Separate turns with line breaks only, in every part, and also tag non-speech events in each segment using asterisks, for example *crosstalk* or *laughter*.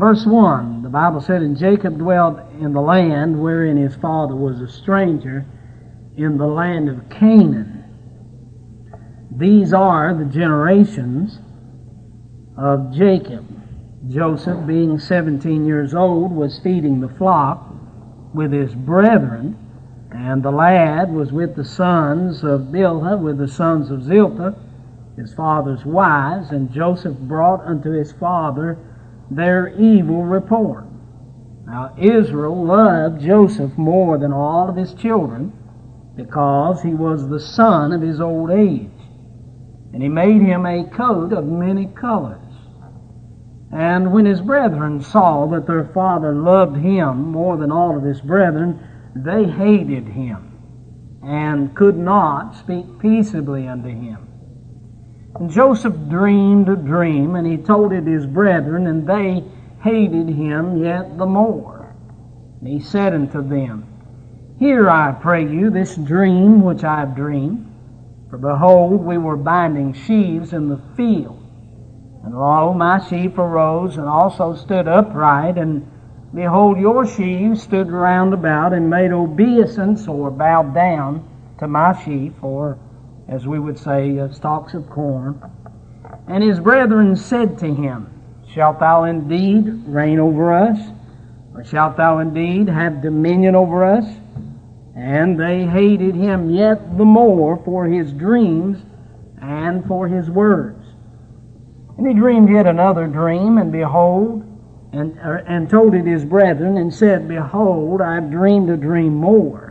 Verse 1, the Bible said, And Jacob dwelt in the land wherein his father was a stranger, in the land of Canaan. These are the generations of Jacob. Joseph, being 17 years old, was feeding the flock with his brethren, and the lad was with the sons of Bilhah, with the sons of Zilpah, his father's wives, and Joseph brought unto his father their evil report. Now Israel loved Joseph more than all of his children because he was the son of his old age. And he made him a coat of many colors. And when his brethren saw that their father loved him more than all of his brethren, they hated him and could not speak peaceably unto him. And Joseph dreamed a dream, and he told it his brethren, and they hated him yet the more. And he said unto them, Hear, I pray you, this dream which I have dreamed. For behold, we were binding sheaves in the field. And lo, my sheaf arose and also stood upright, and behold, your sheaves stood round about and made obeisance or bowed down to my sheaf, or as we would say, uh, stalks of corn. And his brethren said to him, Shalt thou indeed reign over us? Or shalt thou indeed have dominion over us? And they hated him yet the more for his dreams and for his words. And he dreamed yet another dream, and behold, and, uh, and told it his brethren, and said, Behold, I have dreamed a dream more.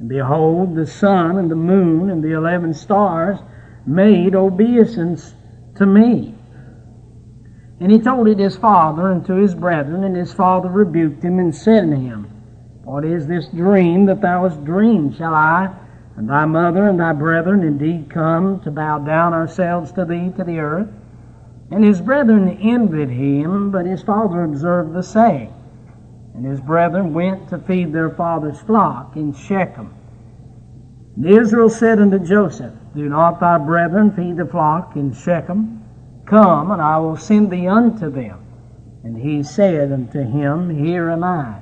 And behold, the sun and the moon and the eleven stars made obeisance to me. And he told it his father and to his brethren, and his father rebuked him and said unto him, What is this dream that thou hast dreamed? Shall I and thy mother and thy brethren indeed come to bow down ourselves to thee to the earth? And his brethren envied him, but his father observed the saying. And his brethren went to feed their father's flock in Shechem. And Israel said unto Joseph, Do not thy brethren feed the flock in Shechem? Come, and I will send thee unto them. And he said unto him, Here am I.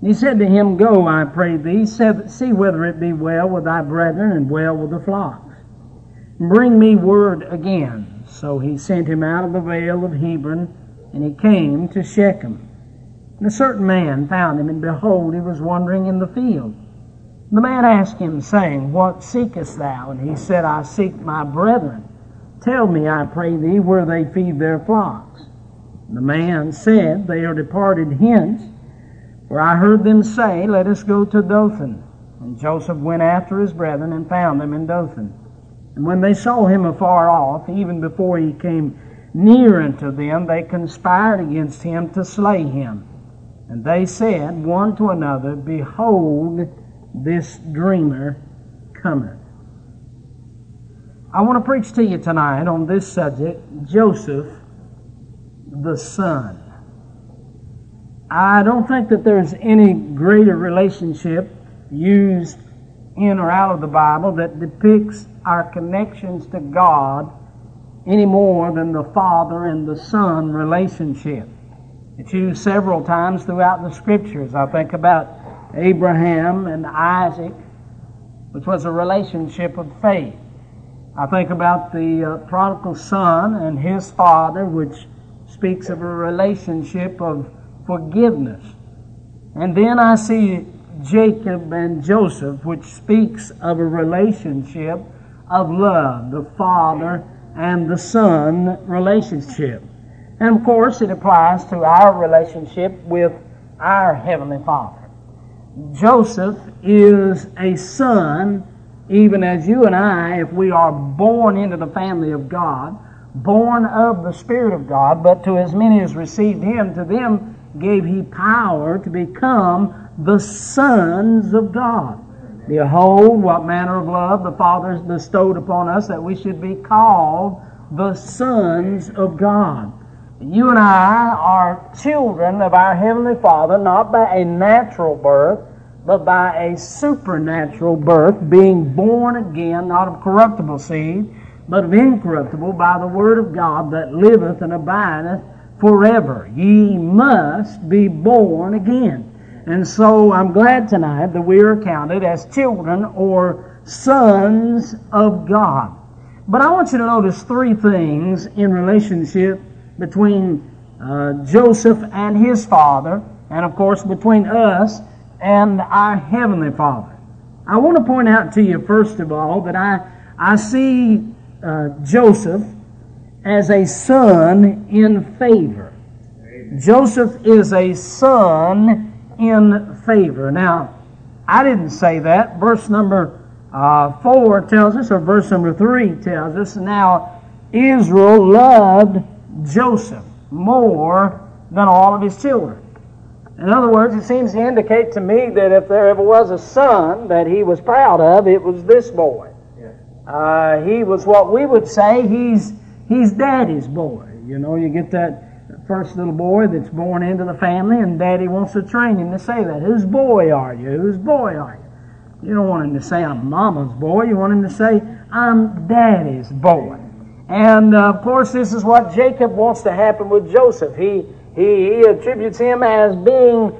And he said to him, Go, I pray thee, see whether it be well with thy brethren and well with the flocks. Bring me word again. So he sent him out of the vale of Hebron, and he came to Shechem. And a certain man found him, and behold, he was wandering in the field. The man asked him, saying, What seekest thou? And he said, I seek my brethren. Tell me, I pray thee, where they feed their flocks. The man said, They are departed hence, for I heard them say, Let us go to Dothan. And Joseph went after his brethren and found them in Dothan. And when they saw him afar off, even before he came near unto them, they conspired against him to slay him. And they said one to another, Behold, this dreamer cometh. I want to preach to you tonight on this subject Joseph, the son. I don't think that there's any greater relationship used in or out of the Bible that depicts our connections to God any more than the father and the son relationship. It's used several times throughout the scriptures. I think about Abraham and Isaac, which was a relationship of faith. I think about the uh, prodigal son and his father, which speaks of a relationship of forgiveness. And then I see Jacob and Joseph, which speaks of a relationship of love, the father and the son relationship. And of course, it applies to our relationship with our Heavenly Father. Joseph is a son, even as you and I, if we are born into the family of God, born of the Spirit of God, but to as many as received him, to them gave he power to become the sons of God. Behold, what manner of love the Father has bestowed upon us that we should be called the sons of God. You and I are children of our Heavenly Father, not by a natural birth, but by a supernatural birth, being born again, not of corruptible seed, but of incorruptible, by the Word of God that liveth and abideth forever. Ye must be born again. And so I'm glad tonight that we are counted as children or sons of God. But I want you to notice three things in relationship between uh, Joseph and his father, and of course between us and our Heavenly Father. I want to point out to you, first of all, that I, I see uh, Joseph as a son in favor. Joseph is a son in favor. Now, I didn't say that. Verse number uh, 4 tells us, or verse number 3 tells us, now Israel loved Joseph more than all of his children. In other words, it seems to indicate to me that if there ever was a son that he was proud of, it was this boy. Uh, he was what we would say he's he's daddy's boy. You know, you get that first little boy that's born into the family, and daddy wants to train him to say that. Whose boy are you? Whose boy are you? You don't want him to say, I'm mama's boy. You want him to say, I'm daddy's boy. And uh, of course, this is what Jacob wants to happen with Joseph. He, he, he attributes him as being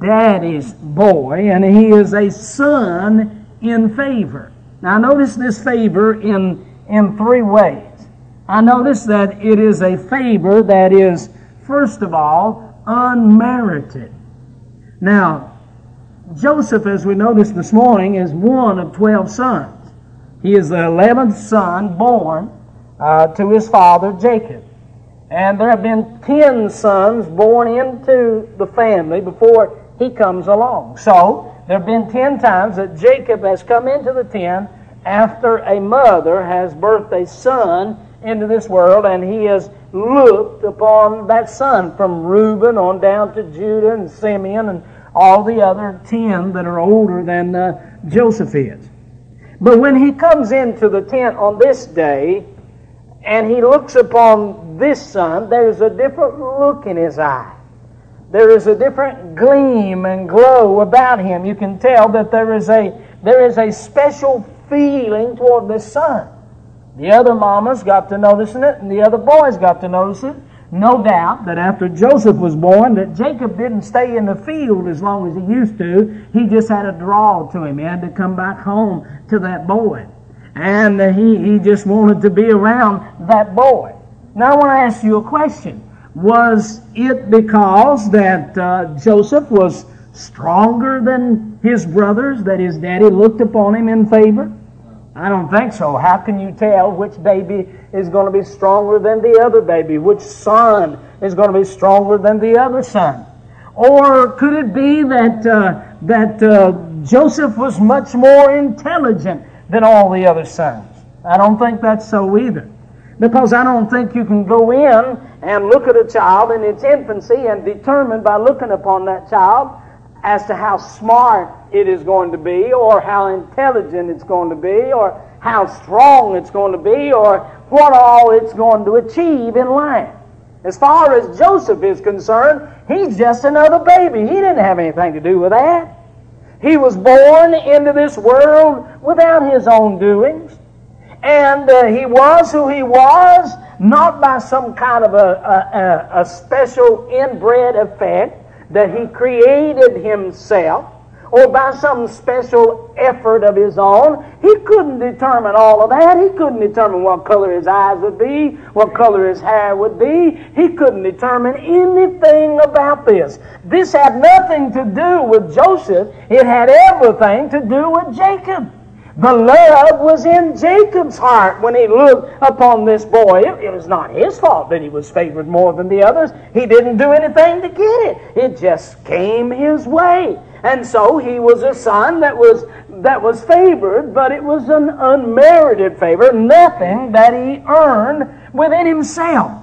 daddy's boy, and he is a son in favor. Now, notice this favor in, in three ways. I notice that it is a favor that is first of all, unmerited. Now, Joseph, as we noticed this morning, is one of 12 sons. He is the 11th son born uh, to his father Jacob. And there have been 10 sons born into the family before he comes along. So, there have been 10 times that Jacob has come into the tent after a mother has birthed a son into this world, and he has looked upon that son from Reuben on down to Judah and Simeon and all the other ten that are older than uh, Joseph is. But when he comes into the tent on this day and he looks upon this son, there's a different look in his eye. There is a different gleam and glow about him. You can tell that there is a, there is a special feeling toward this son. The other mamas got to noticing it, and the other boys got to notice it. No doubt that after Joseph was born, that Jacob didn't stay in the field as long as he used to. He just had a draw to him. He had to come back home to that boy. And he, he just wanted to be around that boy. Now I want to ask you a question. Was it because that uh, Joseph was stronger than his brothers that his daddy looked upon him in favor? I don't think so. How can you tell which baby is going to be stronger than the other baby? Which son is going to be stronger than the other son? Or could it be that uh, that uh, Joseph was much more intelligent than all the other sons? I don't think that's so either. Because I don't think you can go in and look at a child in its infancy and determine by looking upon that child as to how smart it is going to be, or how intelligent it's going to be, or how strong it's going to be, or what all it's going to achieve in life. As far as Joseph is concerned, he's just another baby. He didn't have anything to do with that. He was born into this world without his own doings. And uh, he was who he was, not by some kind of a, a, a special inbred effect, that he created himself or by some special effort of his own. He couldn't determine all of that. He couldn't determine what color his eyes would be, what color his hair would be. He couldn't determine anything about this. This had nothing to do with Joseph. It had everything to do with Jacob. The love was in Jacob's heart when he looked upon this boy. It, it, was not his fault that he was favored more than the others. He didn't do anything to get it. It just came his way. And so he was a son that was that was favored, but it was an unmerited favor, nothing that he earned within himself.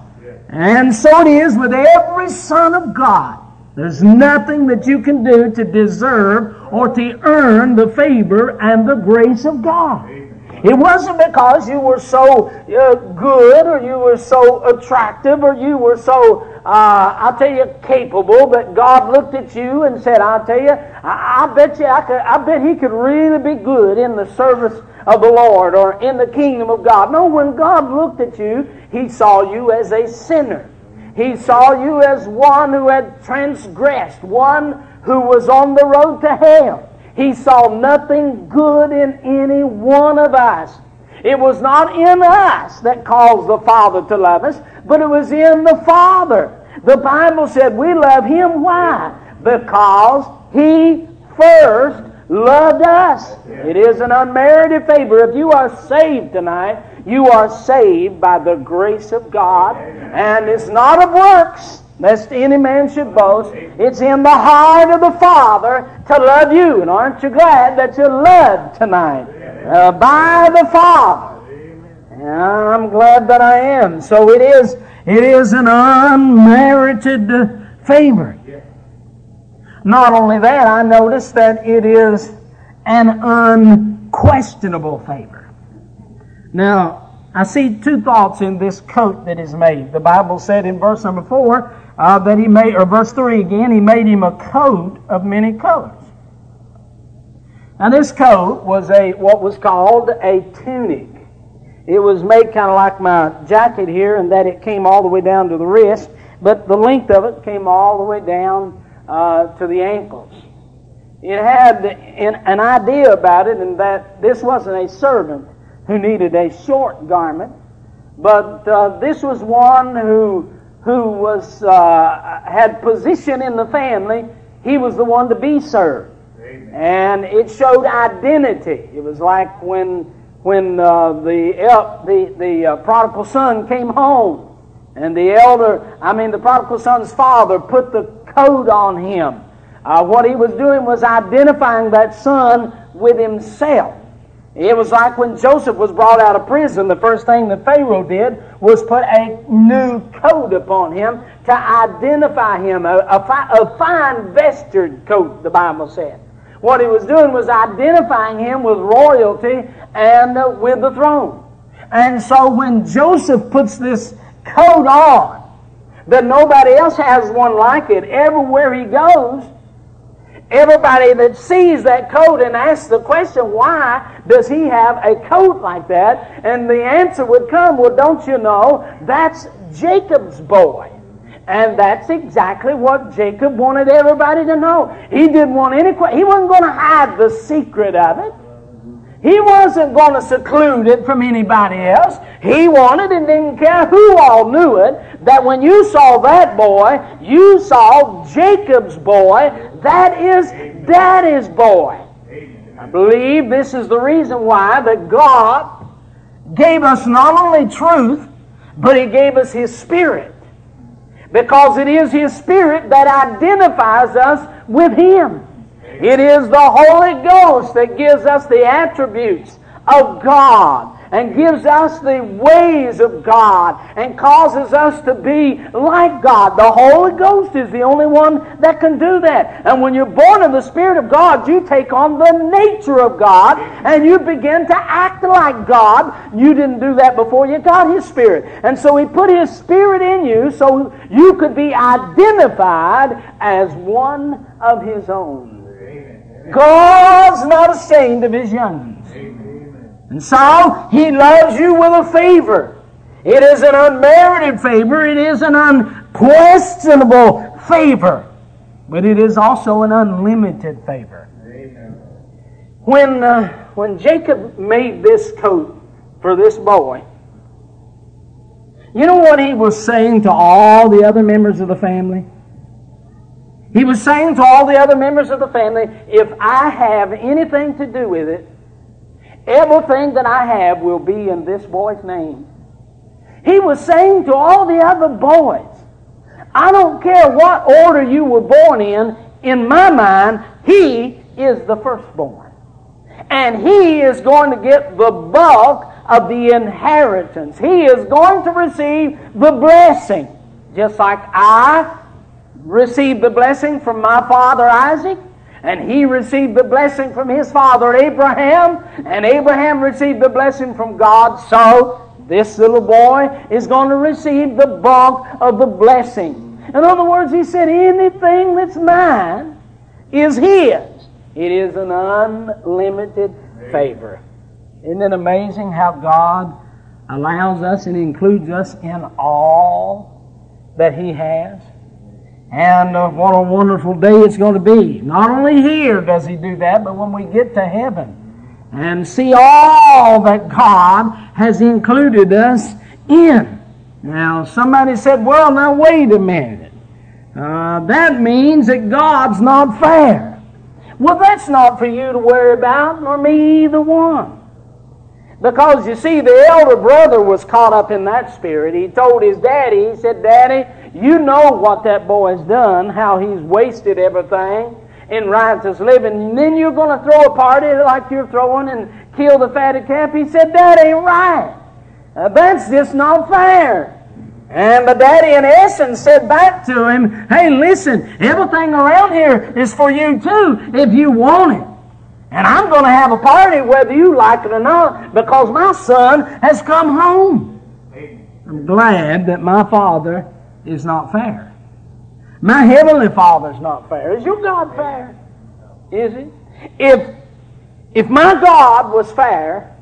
And so it is with every son of God. There's nothing that you can do to deserve or to earn the favor and the grace of God. It wasn't because you were so uh, good or you were so attractive or you were so, uh, I'll tell you, capable that God looked at you and said, I'll tell you, I, I bet you I could, I bet he could really be good in the service of the Lord or in the kingdom of God. No, when God looked at you, he saw you as a sinner. He saw you as one who had transgressed, one who was on the road to hell. He saw nothing good in any one of us. It was not in us that caused the Father to love us, but it was in the Father. The Bible said we love Him. Why? Because He first loved us. It is an unmerited favor. If you are saved tonight, you are saved by the grace of God. And it's not of works, lest any man should boast. It's in the heart of the Father to love you. And aren't you glad that you're loved tonight uh, by the Father? I'm glad that I am. So it is, it is an unmerited favor. Not only that, I notice that it is an unquestionable favor. Now, I see two thoughts in this coat that is made. The Bible said in verse number four uh, that he made, or verse three again, he made him a coat of many colors. Now, this coat was a what was called a tunic. It was made kind of like my jacket here, in that it came all the way down to the wrist, but the length of it came all the way down uh, to the ankles. It had an idea about it, in that this wasn't a servant who needed a short garment, but uh, this was one who who was uh, had position in the family. He was the one to be served, Amen. and it showed identity. It was like when when uh, the the the uh, prodigal son came home, and the elder, I mean the prodigal son's father, put the coat on him. Uh, what he was doing was identifying that son with himself. It was like when Joseph was brought out of prison, the first thing that Pharaoh did was put a new coat upon him to identify him, a, a, fi- a fine vestured coat, the Bible said. What he was doing was identifying him with royalty and uh, with the throne. And so when Joseph puts this coat on, that nobody else has one like it. Everywhere he goes, everybody that sees that coat and asks the question, why does he have a coat like that? And the answer would come, well, don't you know, that's Jacob's boy. And that's exactly what Jacob wanted everybody to know. He didn't want any, he wasn't going to hide the secret of it. He wasn't going to seclude it from anybody else. He wanted and didn't care who all knew it, that when you saw that boy, you saw Jacob's boy. That is Daddy's boy. I believe this is the reason why that God gave us not only truth, but He gave us His Spirit. Because it is His Spirit that identifies us with Him. It is the Holy Ghost that gives us the attributes of God and gives us the ways of God and causes us to be like God. The Holy Ghost is the only one that can do that. And when you're born of the Spirit of God, you take on the nature of God and you begin to act like God. You didn't do that before you got His Spirit. And so He put His Spirit in you so you could be identified as one of His own. God's not ashamed of his youngins. And so he loves you with a favor. It is an unmerited favor. It is an unquestionable favor. But it is also an unlimited favor. When, uh, when Jacob made this coat for this boy, you know what he was saying to all the other members of the family? He was saying to all the other members of the family, if I have anything to do with it, everything that I have will be in this boy's name. He was saying to all the other boys, I don't care what order you were born in, in my mind, he is the firstborn. And he is going to get the bulk of the inheritance. He is going to receive the blessing. Just like I received the blessing from my father Isaac, and he received the blessing from his father Abraham, and Abraham received the blessing from God. So, this little boy is going to receive the bulk of the blessing. In other words, he said, anything that's mine is his. It is an unlimited favor. Isn't it amazing how God allows us and includes us in all that He has. And uh, what a wonderful day it's going to be. Not only here does He do that, but when we get to heaven and see all that God has included us in. Now, somebody said, well, now wait a minute. Uh, that means that God's not fair. Well, that's not for you to worry about, nor me either one. Because you see, the elder brother was caught up in that spirit. He told his daddy, he said, Daddy, you know what that boy's done, how he's wasted everything in riotous living. And then you're going to throw a party like you're throwing and kill the fatted calf. He said, That ain't right. Uh, that's just not fair. And the daddy, in essence, said back to him, Hey, listen, everything around here is for you too if you want it. And I'm going to have a party whether you like it or not because my son has come home. I'm glad that my father is not fair. My heavenly father's not fair. Is your God fair? Is he? If, if my God was fair,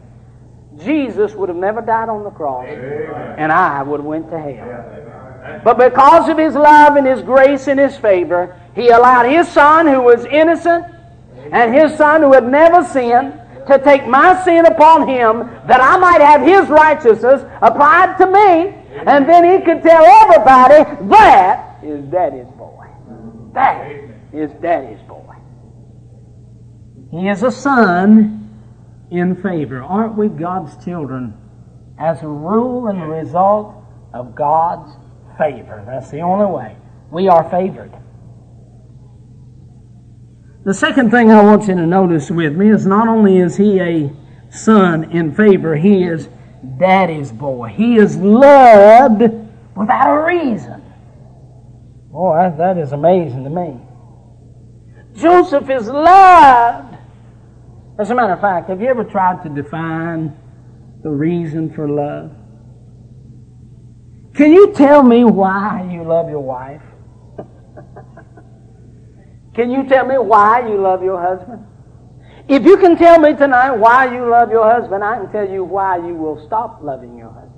Jesus would have never died on the cross, and I would have went to hell. But because of His love and His grace and His favor, He allowed His Son, who was innocent, and His Son, who had never sinned, to take my sin upon Him, that I might have His righteousness applied to me, and then He could tell everybody that is Daddy's boy. That is Daddy's boy. He is a son in favor. Aren't we God's children as a rule and a result of God's favor? That's the only way. We are favored. The second thing I want you to notice with me is not only is he a son in favor, he is daddy's boy. He is loved without a reason. Boy, that is amazing to me. Joseph is loved as a matter of fact, have you ever tried to define the reason for love? Can you tell me why you love your wife? Can you tell me why you love your husband? If you can tell me tonight why you love your husband, I can tell you why you will stop loving your husband.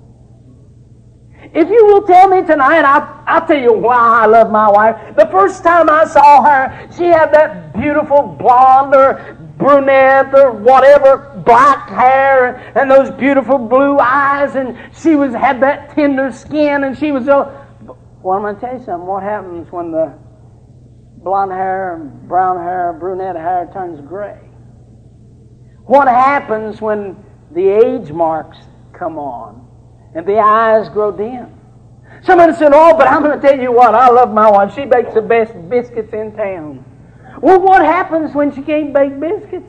If you will tell me tonight, I'll, I'll tell you why I love my wife. The first time I saw her, she had that beautiful blonde or brunette or whatever, black hair and those beautiful blue eyes, and she was had that tender skin, and she was so. Well, I'm going to tell you something. What happens when the blonde hair, brown hair, brunette hair turns gray? What happens when the age marks come on and the eyes grow dim? Somebody said, Oh, but I'm going to tell you what, I love my wife. She bakes the best biscuits in town. Well, what happens when she can't bake biscuits?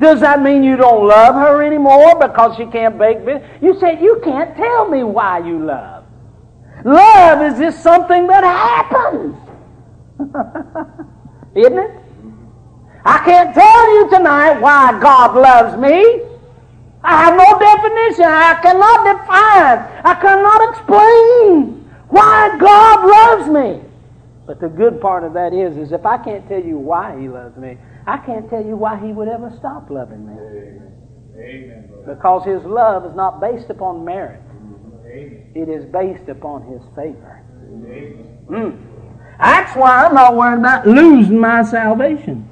Does that mean you don't love her anymore because she can't bake biscuits? You said, you can't tell me why you love. Love is just something that happens. *laughs* Isn't it? I can't tell you tonight why God loves me. I have no definition. I cannot define. I cannot explain why God loves me. But the good part of that is, is if I can't tell you why He loves me, I can't tell you why He would ever stop loving me. Amen. Because His love is not based upon merit. Amen. It is based upon His favor. Mm. That's why I'm not worried about losing my salvation.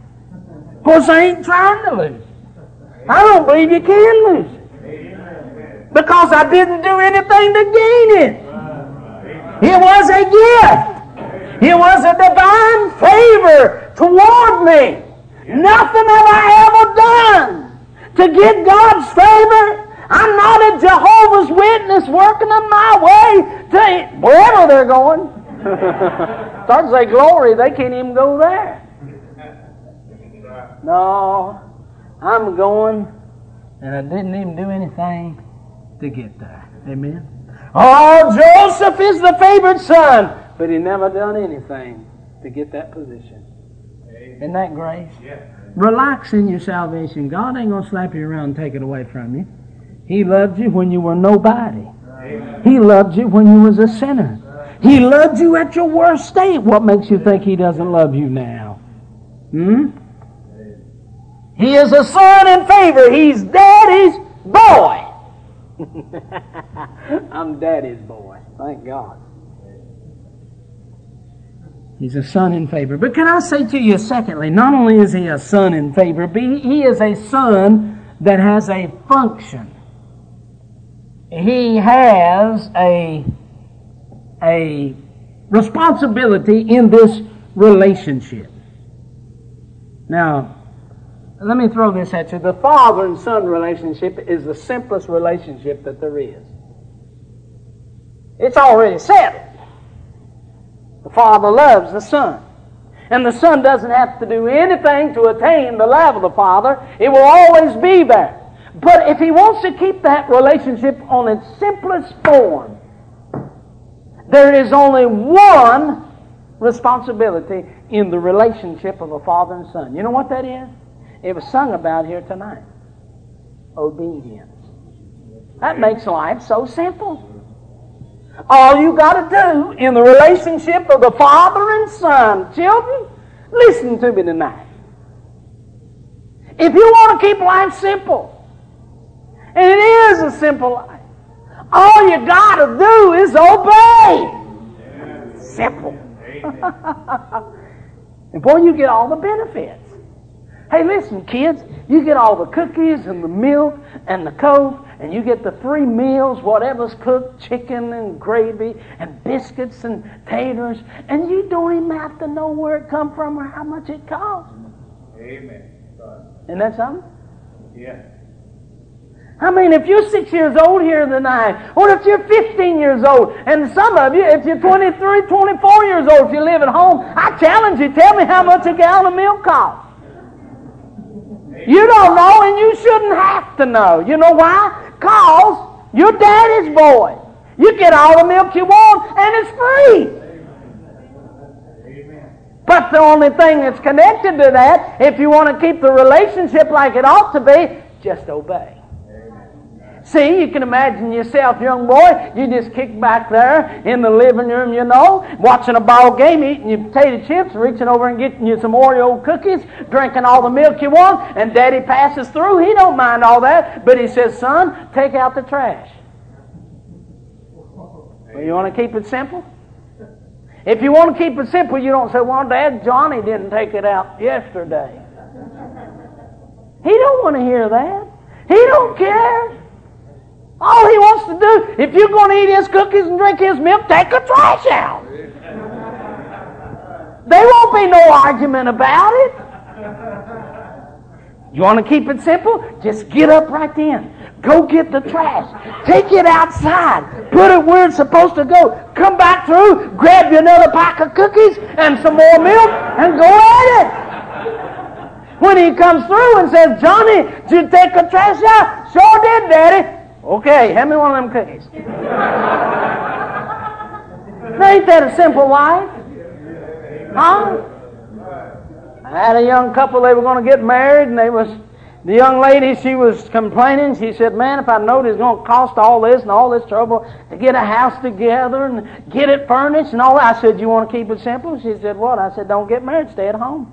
Of course, I ain't trying to lose. I don't believe you can lose it. Because I didn't do anything to gain it. It was a gift. It was a divine favor toward me. Nothing have I ever done to get God's favor. I'm not a Jehovah's Witness working on my way to wherever they're going. Start to say glory, they can't even go there. No, I'm going, and I didn't even do anything to get there. Amen. Oh, Joseph is the favored son. But he never done anything to get that position. Isn't that grace? Yeah. Relax in your salvation. God ain't going to slap you around and take it away from you. He loved you when you were nobody. Amen. He loved you when you was a sinner. He loved you at your worst state. What makes you think he doesn't love you now? Hmm? He is a son in favor. He's daddy's boy. *laughs* I'm daddy's boy. Thank God. He's a son in favor. But can I say to you, secondly, not only is he a son in favor, but he is a son that has a function. He has a, a responsibility in this relationship. Now, let me throw this at you. The father and son relationship is the simplest relationship that there is. It's already said. The Father loves the Son. And the Son doesn't have to do anything to attain the love of the Father. It will always be there. But if He wants to keep that relationship on its simplest form, there is only one responsibility in the relationship of a father and son. You know what that is? It was sung about here tonight. Obedience. That makes life so simple. All you got to do in the relationship of the father and son, children, listen to me tonight. If you want to keep life simple, and it is a simple life, all you got to do is obey. Simple. *laughs* and boy, you get all the benefits. Hey, listen, kids, you get all the cookies and the milk and the coke and you get the three meals, whatever's cooked, chicken and gravy and biscuits and taters, and you don't even have to know where it come from or how much it costs.
Amen.
Isn't that something?
Yeah.
I mean, if you're six years old here tonight, or if you're 15 years old, and some of you, if you're 23, 24 years old, if you live at home, I challenge you, tell me how much a gallon of milk costs. You don't know, and you shouldn't have to know. You know why? Because you're daddy's boy. You get all the milk you want, and it's free. But the only thing that's connected to that, if you want to keep the relationship like it ought to be, just obey. See, you can imagine yourself, young boy, you just kick back there in the living room, you know, watching a ball game, eating your potato chips, reaching over and getting you some Oreo cookies, drinking all the milk you want, and daddy passes through. He don't mind all that, but he says, son, take out the trash. Well, you want to keep it simple? If you want to keep it simple, you don't say, well, Dad, Johnny didn't take it out yesterday. He don't want to hear that. He don't care. All he wants to do, if you're going to eat his cookies and drink his milk, take the trash out. There won't be no argument about it. You want to keep it simple? Just get up right then. Go get the trash. Take it outside. Put it where it's supposed to go. Come back through, grab you another pack of cookies and some more milk, and go at it. When he comes through and says, Johnny, did you take the trash out? Sure did, Daddy. Okay, hand me one of them cookies. Ain't that a simple life? Huh? I had a young couple, they were going to get married, and they was the young lady, she was complaining. She said, Man, if I knowed it's going to cost all this and all this trouble to get a house together and get it furnished and all that. I said, You want to keep it simple? She said, What? I said, Don't get married, stay at home.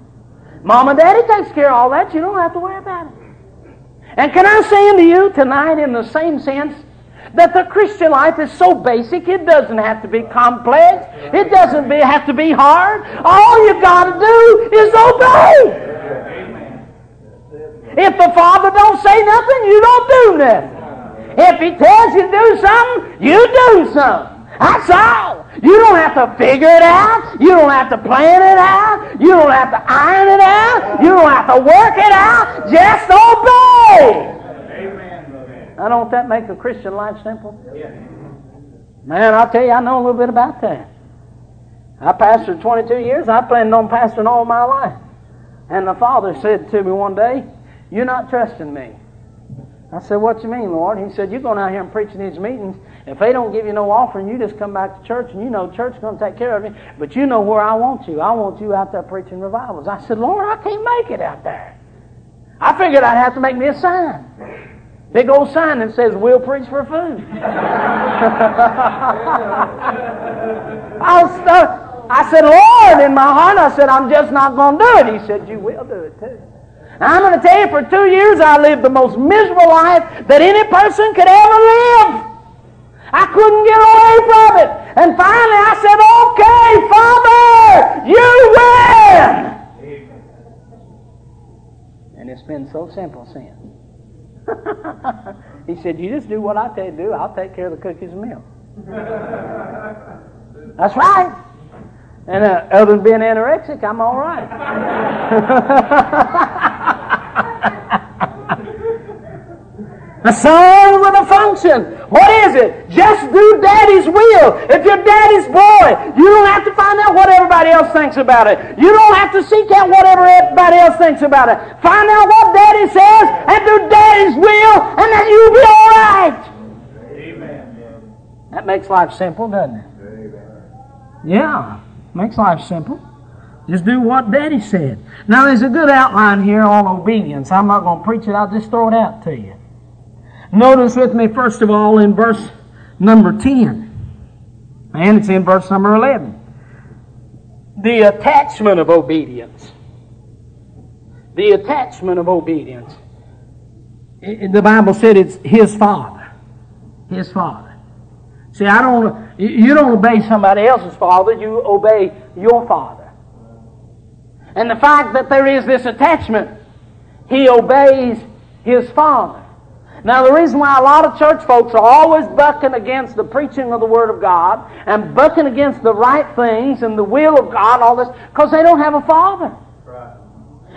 Mom and Daddy takes care of all that. You don't have to worry about it. And can I say unto you tonight, in the same sense, that the Christian life is so basic, it doesn't have to be complex. It doesn't be, have to be hard. All you've got to do is obey. If the Father don't say nothing, you don't do nothing. If He tells you to do something, you do something. That's all. You don't have to figure it out. You don't have to plan it out. You don't have to iron it out. You don't have to work it out. Just obey. Amen. I don't that make a Christian life simple? Yeah. Man, I'll tell you, I know a little bit about that. I pastored 22 years. I planned on pastoring all my life. And the Father said to me one day, You're not trusting me. I said, What you mean, Lord? He said, You're going out here and preaching these meetings. If they don't give you no offering, you just come back to church and you know church is going to take care of you. But you know where I want you. I want you out there preaching revivals. I said, Lord, I can't make it out there. I figured I'd have to make me a sign. Big old sign that says, We'll preach for food. *laughs* I, I said, Lord, in my heart, I said, I'm just not going to do it. He said, You will do it too. I'm going to tell you, for two years, I lived the most miserable life that any person could ever live. I couldn't get away from it. And finally I said, okay, Father, you win. And it's been so simple since. *laughs* he said, you just do what I tell you to do. I'll take care of the cookies and milk. *laughs* That's right. And uh, other than being anorexic, I'm all right. *laughs* A son with a function. What is it? Just do daddy's will. If you're daddy's boy, you don't have to find out what everybody else thinks about it. You don't have to seek out whatever everybody else thinks about it. Find out what daddy says and do daddy's will, and then you'll be all right. Amen. That makes life simple, doesn't it? Amen. Yeah, makes life simple. Just do what Daddy said. Now, there's a good outline here on obedience. I'm not going to preach it, I'll just throw it out to you. Notice with me, first of all, in verse number 10. And it's in verse number 11. The attachment of obedience. The attachment of obedience. The Bible said it's his father. His father. See, I don't, you don't obey somebody else's father, you obey your father. And the fact that there is this attachment, he obeys his father. Now, the reason why a lot of church folks are always bucking against the preaching of the Word of God and bucking against the right things and the will of God and all this, because they don't have a father. Right.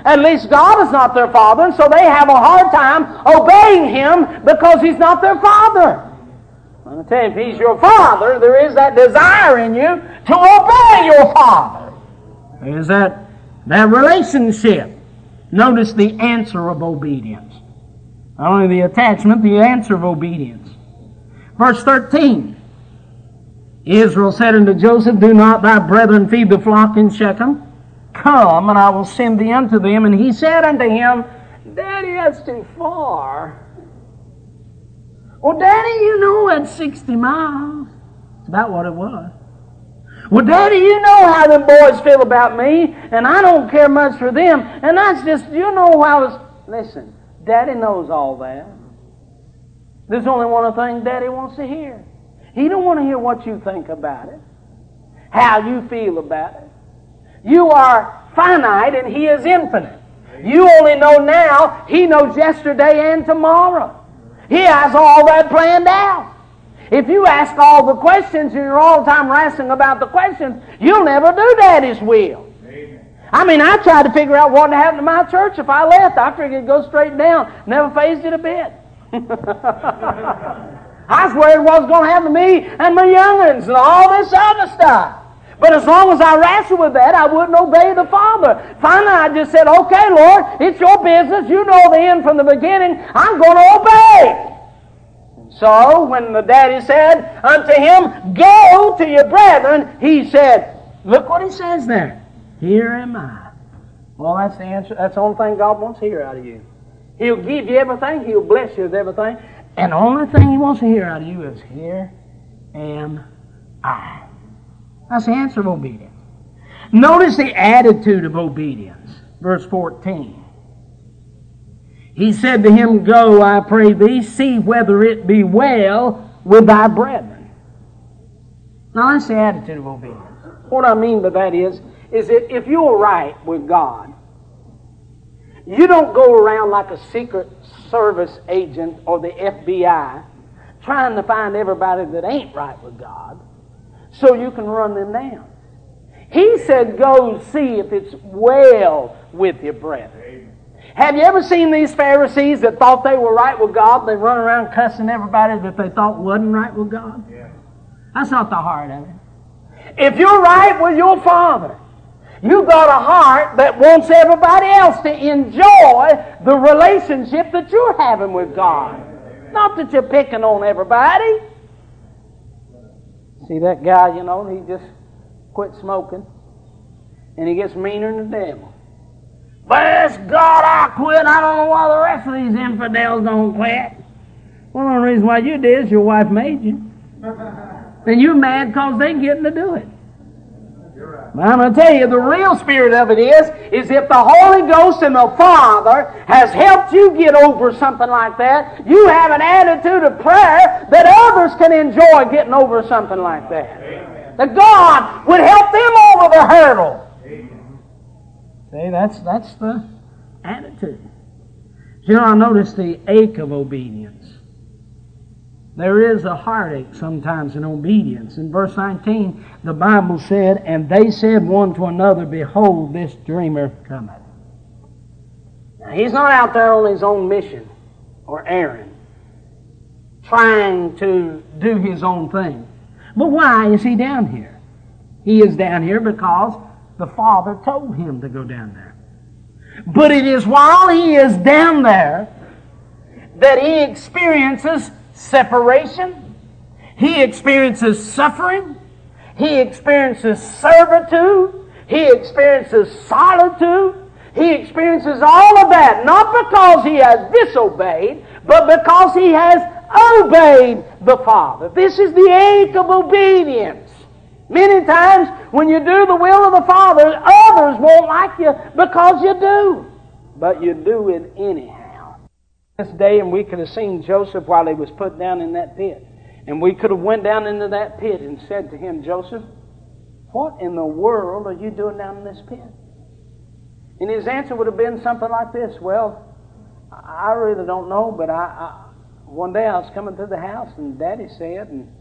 At least God is not their father, and so they have a hard time obeying Him because He's not their father. I'm going to tell you, if He's your father, there is that desire in you to obey your father. There's that, that relationship. Notice the answer of obedience. Not only the attachment, the answer of obedience. Verse 13. Israel said unto Joseph, Do not thy brethren feed the flock in Shechem? Come, and I will send thee unto them. And he said unto him, Daddy, that's too far. Well, Daddy, you know that's 60 miles. It's about what it was. Well, Daddy, you know how them boys feel about me, and I don't care much for them. And that's just, you know how I was. Listen, Daddy knows all that. There's only one thing Daddy wants to hear. He don't want to hear what you think about it, how you feel about it. You are finite and He is infinite. You only know now, He knows yesterday and tomorrow. He has all that planned out. If you ask all the questions and you're all the time wrestling about the questions, you'll never do Daddy's will. I mean, I tried to figure out what would happen to my church if I left. I figured it'd go straight down. Never phased it a bit. *laughs* I was worried what was going to happen to me and my young'uns and all this other stuff. But as long as I wrestled with that, I wouldn't obey the Father. Finally, I just said, okay, Lord, it's your business. You know the end from the beginning. I'm going to obey. So, when the daddy said unto him, Go to your brethren, he said, Look what he says there. Here am I. Well, that's the answer. That's the only thing God wants to hear out of you. He'll give you everything. He'll bless you with everything. And the only thing He wants to hear out of you is, Here am I. That's the answer of obedience. Notice the attitude of obedience. Verse 14. He said to him, Go, I pray thee, see whether it be well with thy brethren. Now that's the attitude of obedience. What I mean by that is, is that if you're right with God, you don't go around like a secret service agent or the FBI trying to find everybody that ain't right with God so you can run them down. He said, Go see if it's well with your brethren. Have you ever seen these Pharisees that thought they were right with God? They run around cussing everybody that they thought wasn't right with God? Yeah. That's not the heart of it. If you're right with your Father, you got a heart that wants everybody else to enjoy the relationship that you're having with God. Not that you're picking on everybody. See that guy, you know, he just quit smoking and he gets meaner than the devil. Bless God, I quit. I don't know why the rest of these infidels don't quit. Well, the only reason why you did is your wife made you. And you're mad because they getting to do it. But I'm going to tell you, the real spirit of it is, is if the Holy Ghost and the Father has helped you get over something like that, you have an attitude of prayer that others can enjoy getting over something like that. Amen. That God would help them over the hurdle. Amen. See, that's, that's the attitude. You know, I noticed the ache of obedience. There is a heartache sometimes in obedience. In verse 19, the Bible said, And they said one to another, Behold, this dreamer cometh. Now, he's not out there on his own mission or errand, trying to do his own thing. But why is he down here? He is down here because the Father told him to go down there. But it is while he is down there that he experiences separation, he experiences suffering, he experiences servitude, he experiences solitude, he experiences all of that, not because he has disobeyed, but because he has obeyed the Father. This is the ache of obedience. Many times when you do the will of the Father, others won't like you because you do. But you do it anyhow. This day, and we could have seen Joseph while he was put down in that pit. And we could have went down into that pit and said to him, Joseph, what in the world are you doing down in this pit? And his answer would have been something like this, Well, I really don't know, but I, I one day I was coming through the house and Daddy said, and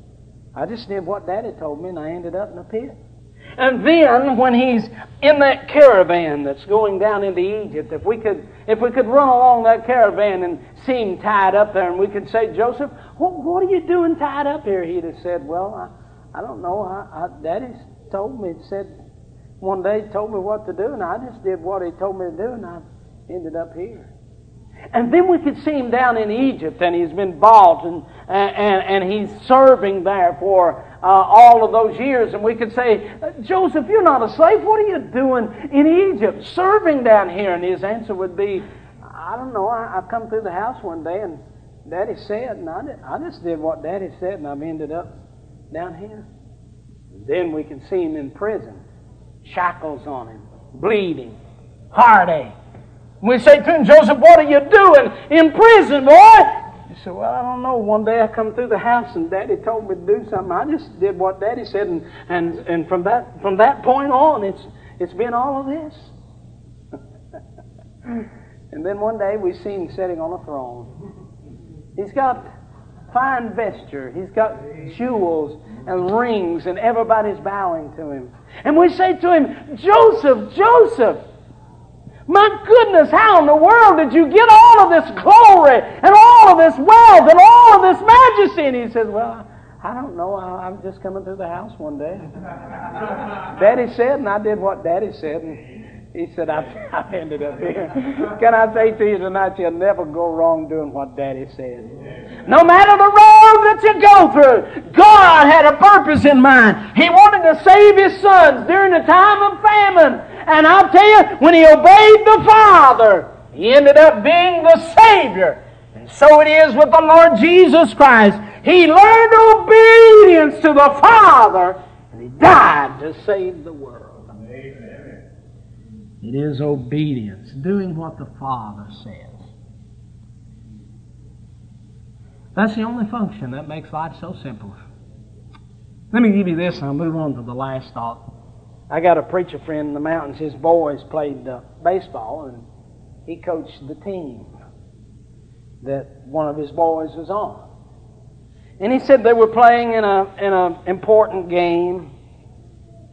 I just did what Daddy told me, and I ended up in a pit. And then, when he's in that caravan that's going down into Egypt, if we could, if we could run along that caravan and see him tied up there, and we could say, Joseph, what, what are you doing tied up here? He'd have said, Well, I, I don't know. I, I, Daddy's told me. Said one day, told me what to do, and I just did what he told me to do, and I ended up here. And then we could see him down in Egypt, and he's been bought, and, and, and he's serving there for uh, all of those years. And we could say, Joseph, you're not a slave. What are you doing in Egypt, serving down here? And his answer would be, I don't know. I, I come through the house one day, and Daddy said, and I, did, I just did what Daddy said, and I've ended up down here. Then we can see him in prison, shackles on him, bleeding, heartache we say to him, Joseph, what are you doing in prison, boy? Said, Well, I don't know. One day I come through the house and Daddy told me to do something. I just did what Daddy said, and, and, and from that from that point on, it's it's been all of this. *laughs* and then one day we see him sitting on a throne. He's got fine vesture. He's got jewels and rings, and everybody's bowing to him. And we say to him, Joseph, Joseph, my goodness, how in the world did you get all of this glory and all of this wealth and all of this majesty? And he says, Well, I don't know. I, am just coming through the house one day. *laughs* Daddy said, and I did what Daddy said. And he said, I've, *laughs* I've ended up here. Can I say to you tonight, you'll never go wrong doing what Daddy said. No matter the road that you go through, God had a purpose in mind. He wanted to save His sons during the time of famine. And I'll tell you, when he obeyed the Father, he ended up being the Savior. And so it is with the Lord Jesus Christ. He learned obedience to the Father, and he died to save the world. It is obedience, doing what the Father says. That's the only function that makes life so simple. Let me give you this, and I'll move on to the last thought. I got a preacher friend in the mountains. His boys played uh, baseball, and he coached the team that one of his boys was on. And he said they were playing in a in an important game,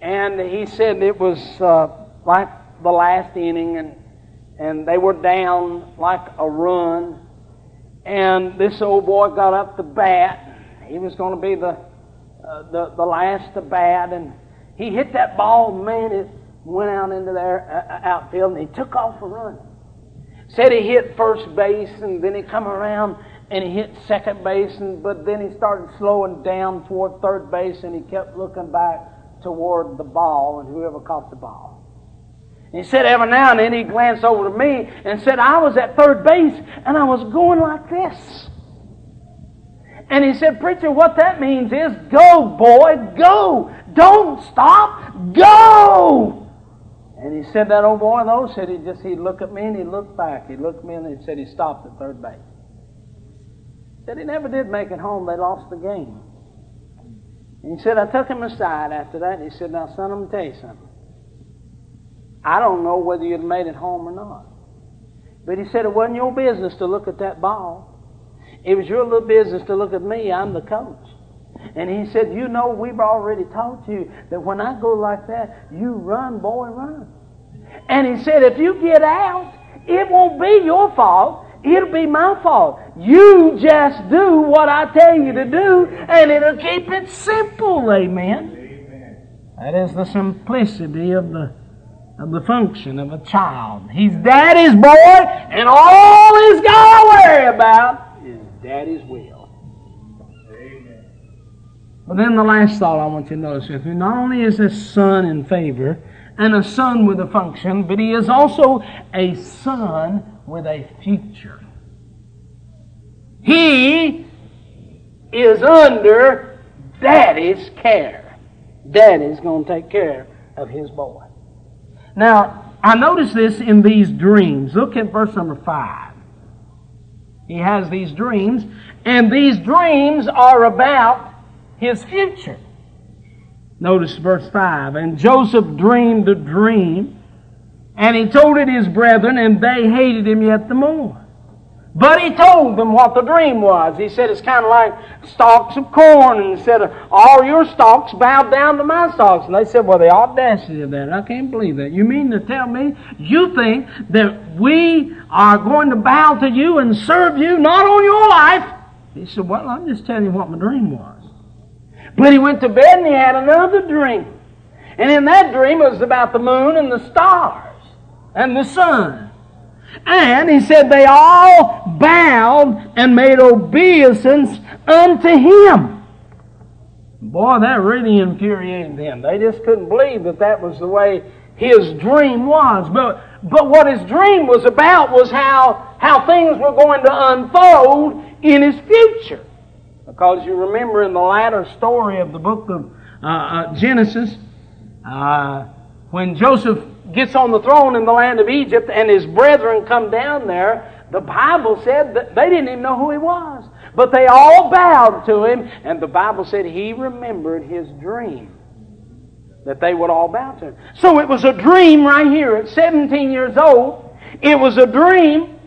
and he said it was uh, like the last inning, and and they were down like a run, and this old boy got up to bat. He was going to be the uh, the the last to bat, and he hit that ball, man, it went out into their uh, uh, outfield, and he took off a run. Said he hit first base, and then he come around and he hit second base, and, but then he started slowing down toward third base, and he kept looking back toward the ball and whoever caught the ball. He said every now and then he glanced over to me and said, I was at third base and I was going like this. And he said, Preacher, what that means is go, boy, go. Don't stop. Go. And he said that old boy, though, said he just, he'd look at me and he'd look back. He looked at me and he said he stopped at third base. Said he never did make it home. They lost the game. And he said, I took him aside after that and he said, Now, son, I'm going to tell you something. I don't know whether you'd made it home or not. But he said it wasn't your business to look at that ball. It was your little business to look at me. I'm the coach. And he said, You know, we've already taught you that when I go like that, you run, boy, run. And he said, If you get out, it won't be your fault. It'll be my fault. You just do what I tell you to do, and it'll keep it simple. Amen. Amen. That is the simplicity of the of the function of a child. He's daddy's boy, and all he's got to worry about is daddy's will. Amen. But then the last thought I want you to notice with me not only is this son in favor and a son with a function, but he is also a son with a future. He is under daddy's care. Daddy's going to take care of his boy. Now, I notice this in these dreams. Look at verse number 5. He has these dreams, and these dreams are about his future. Notice verse 5. And Joseph dreamed a dream, and he told it his brethren, and they hated him yet the more. But he told them what the dream was. He said it's kind of like stalks of corn, and he said, All your stalks bowed down to my stalks. And they said, Well, the audacity of that. I can't believe that. You mean to tell me you think that we are going to bow to you and serve you, not on your life? He said, Well, I'm just telling you what my dream was. But he went to bed and he had another dream. And in that dream, it was about the moon and the stars and the sun. And he said they all bowed and made obeisance unto him. Boy, that really infuriated them. They just couldn't believe that that was the way his dream was. But, but what his dream was about was how, how things were going to unfold in his future. Because you remember in the latter story of the book of uh, uh, Genesis, uh, when Joseph gets on the throne in the land of Egypt and his brethren come down there, the Bible said that they didn't even know who he was. But they all bowed to him, and the Bible said he remembered his dream. That they would all bow to him. So it was a dream right here at 17 years old. It was a dream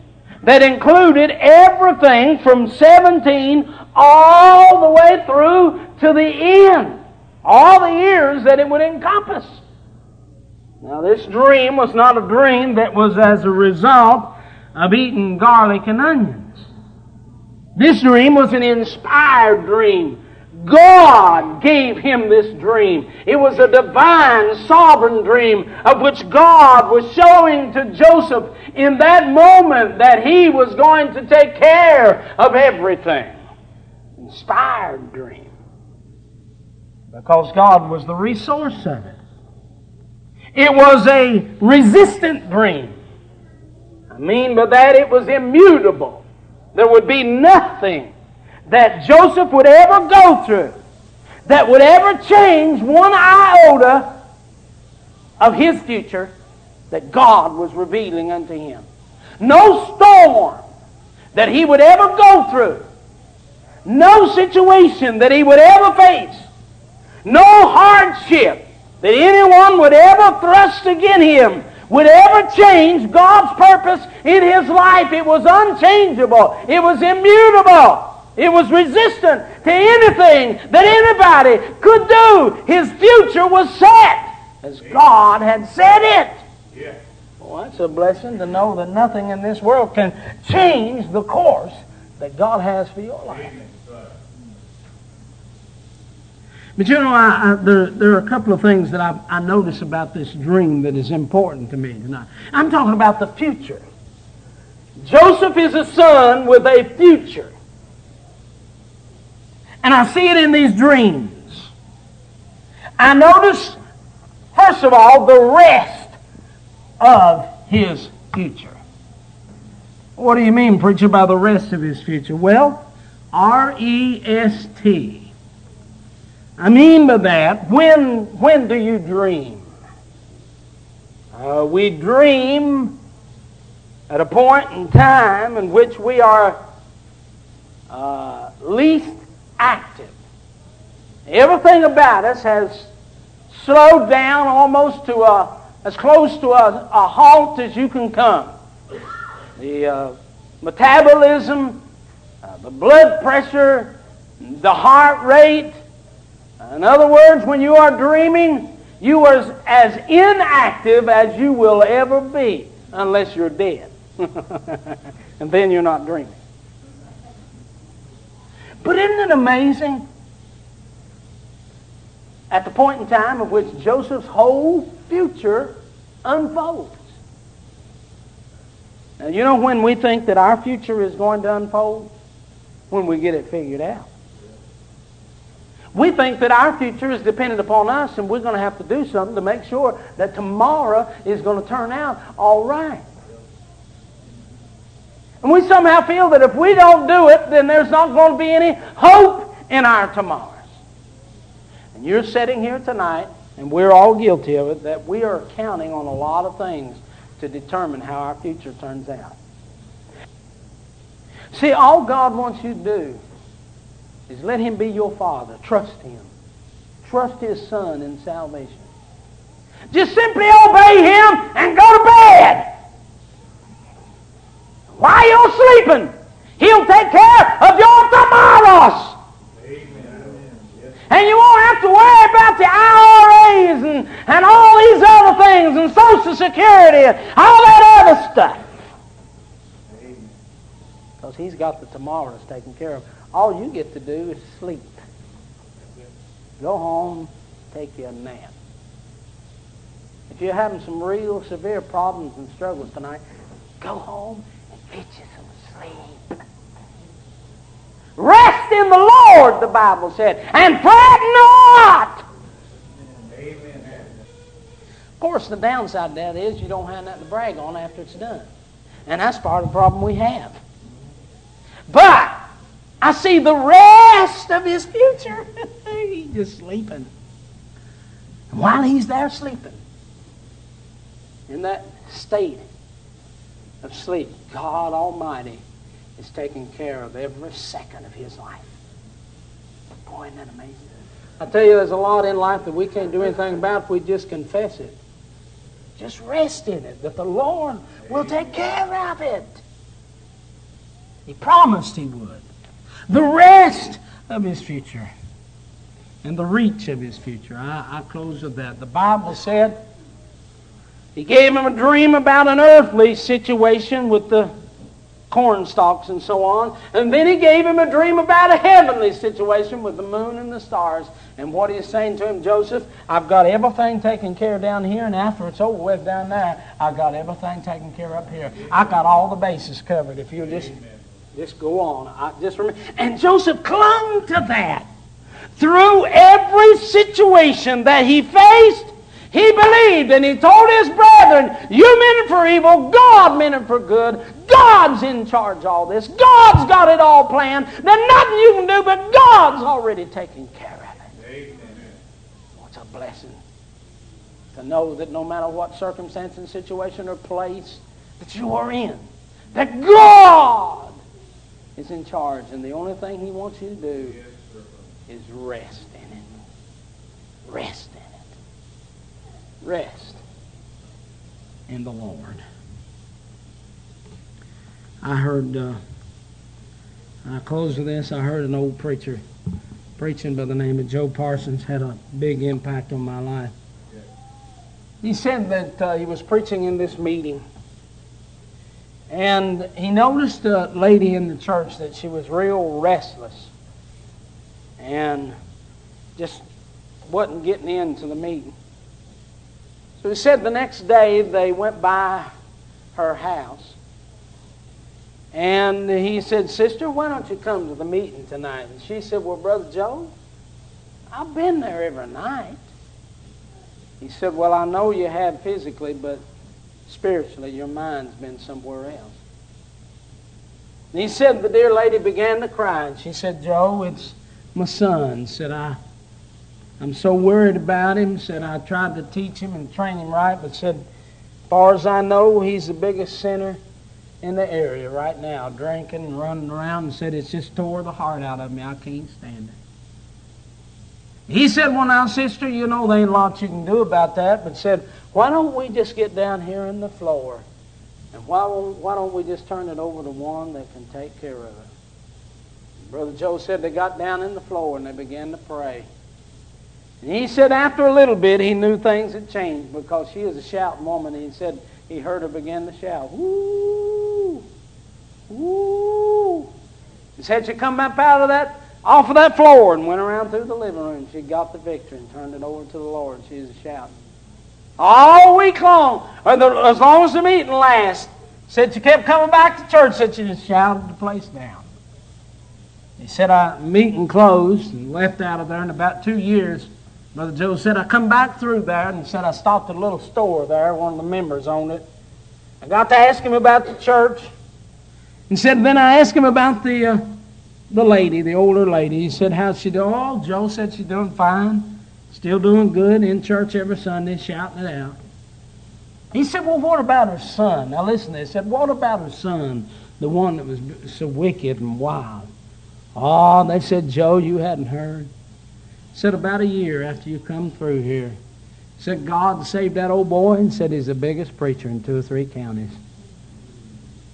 that included everything from 17 all the way through to the end. All the years that it would encompass. Now, this dream was not a dream that was as a result of eating garlic and onions. This dream was an inspired dream. God gave him this dream. It was a divine, sovereign dream of which God was showing to Joseph in that moment that he was going to take care of everything. Inspired dream. Because God was the resource of it. It was a resistant dream. I mean by that it was immutable. There would be nothing that Joseph would ever go through that would ever change one iota of his future that God was revealing unto him. No storm that he would ever go through, no situation that he would ever face, no hardship that anyone would ever thrust against him would ever change God's purpose in his life. It was unchangeable. It was immutable. It was resistant to anything that anybody could do. His future was set as God had said it. Yeah. Well, that's a blessing to know that nothing in this world can change the course that God has for your life. But you know, I, I, there, there are a couple of things that I, I notice about this dream that is important to me tonight. I'm talking about the future. Joseph is a son with a future. And I see it in these dreams. I notice, first of all, the rest of his future. What do you mean, preacher, by the rest of his future? Well, R E S T. I mean by that, when, when do you dream? Uh, we dream at a point in time in which we are uh, least active. Everything about us has slowed down almost to a, as close to a, a halt as you can come.
the uh, metabolism, uh, the blood pressure, the heart rate. In other words, when you are dreaming, you are as inactive as you will ever be unless you're dead. *laughs* and then you're not dreaming. But isn't it amazing? At the point in time of which Joseph's whole future unfolds. Now, you know when we think that our future is going to unfold? When we get it figured out. We think that our future is dependent upon us and we're going to have to do something to make sure that tomorrow is going to turn out all right. And we somehow feel that if we don't do it, then there's not going to be any hope in our tomorrows. And you're sitting here tonight, and we're all guilty of it, that we are counting on a lot of things to determine how our future turns out. See, all God wants you to do is let Him be your Father. Trust Him. Trust His Son in salvation. Just simply obey Him and go to bed. While you're sleeping, He'll take care of your tomorrows. And you won't have to worry about the IRAs and, and all these other things and Social Security and all that other stuff. Because He's got the tomorrows taken care of. All you get to do is sleep. Go home, take you a nap. If you're having some real severe problems and struggles tonight, go home and Get you some sleep. Rest in the Lord, the Bible said, and fret not. Amen. Of course, the downside of that is you don't have nothing to brag on after it's done. And that's part of the problem we have. But I see the rest of his future. *laughs* he's just sleeping. And while he's there sleeping, in that state, of sleep, God Almighty is taking care of every second of his life. Boy, isn't that amazing? I tell you, there's a lot in life that we can't do anything about if we just confess it. Just rest in it, that the Lord will take care of it. He promised He would. The rest of His future and the reach of His future. I, I close with that. The Bible said, he gave him a dream about an earthly situation with the corn stalks and so on. And then he gave him a dream about a heavenly situation with the moon and the stars. And what he's saying to him, Joseph, I've got everything taken care of down here, and after it's over with down there, I've got everything taken care of up here. I've got all the bases covered. If you just just go on. I just remember. And Joseph clung to that. Through every situation that he faced, he believed and he told his brethren, You meant it for evil, God meant it for good. God's in charge of all this. God's got it all planned. There's nothing you can do, but God's already taking care of it. Amen. What's a blessing to know that no matter what circumstance and situation or place that you are in, that God is in charge. And the only thing He wants you to do is rest in it. Rest in it. rest in the Lord. I heard, uh, I close with this, I heard an old preacher preaching by the name of Joe Parsons, had a big impact on my life. He said that uh, he was preaching in this meeting, and he noticed a lady in the church that she was real restless and just wasn't getting into the meeting. So he said the next day they went by her house. And he said, Sister, why don't you come to the meeting tonight? And she said, Well, Brother Joe, I've been there every night. He said, Well, I know you have physically, but spiritually your mind's been somewhere else. And he said, The dear lady began to cry. And she said, Joe, it's my son. Said, I I'm so worried about him. Said I tried to teach him and train him right, but said, far as I know, he's the biggest sinner in the area right now, drinking and running around, and said it's just tore the heart out of me. I can't stand it. He said, Well, now, sister, you know, there ain't lots you can do about that, but said, Why don't we just get down here on the floor And why why don't we just turn it over to one that can take care of it? Brother Joe said they got down in the floor and they began to pray. And he said after a little bit he knew things had changed because she is a shouting woman. He said he heard her begin to shout, woo, woo. He said she come up out of that, off of that floor and went around through the living room. She got the victory and turned it over to the Lord. She was a shouting. All week long, the, as long as the meeting lasts, said she kept coming back to church, said she just shouted the place down. He said I meeting closed and left out of there in about two years. Brother Joe said I come back through there and said I stopped at a little store there. One of the members owned it. I got to ask him about the church. And said then I asked him about the uh, the lady, the older lady. He said how's she doing? Oh, Joe said she's doing fine, still doing good in church every Sunday, shouting it out. He said, well, what about her son? Now listen. They said, what about her son, the one that was so wicked and wild? Oh, they said, Joe, you hadn't heard. Said about a year after you come through here. Said God saved that old boy and said he's the biggest preacher in two or three counties.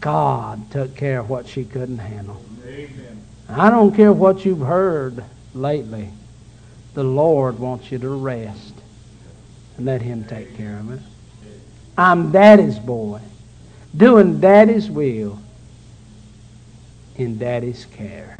God took care of what she couldn't handle.
Amen.
I don't care what you've heard lately. The Lord wants you to rest and let Him take care of it. I'm Daddy's boy, doing Daddy's will in Daddy's care.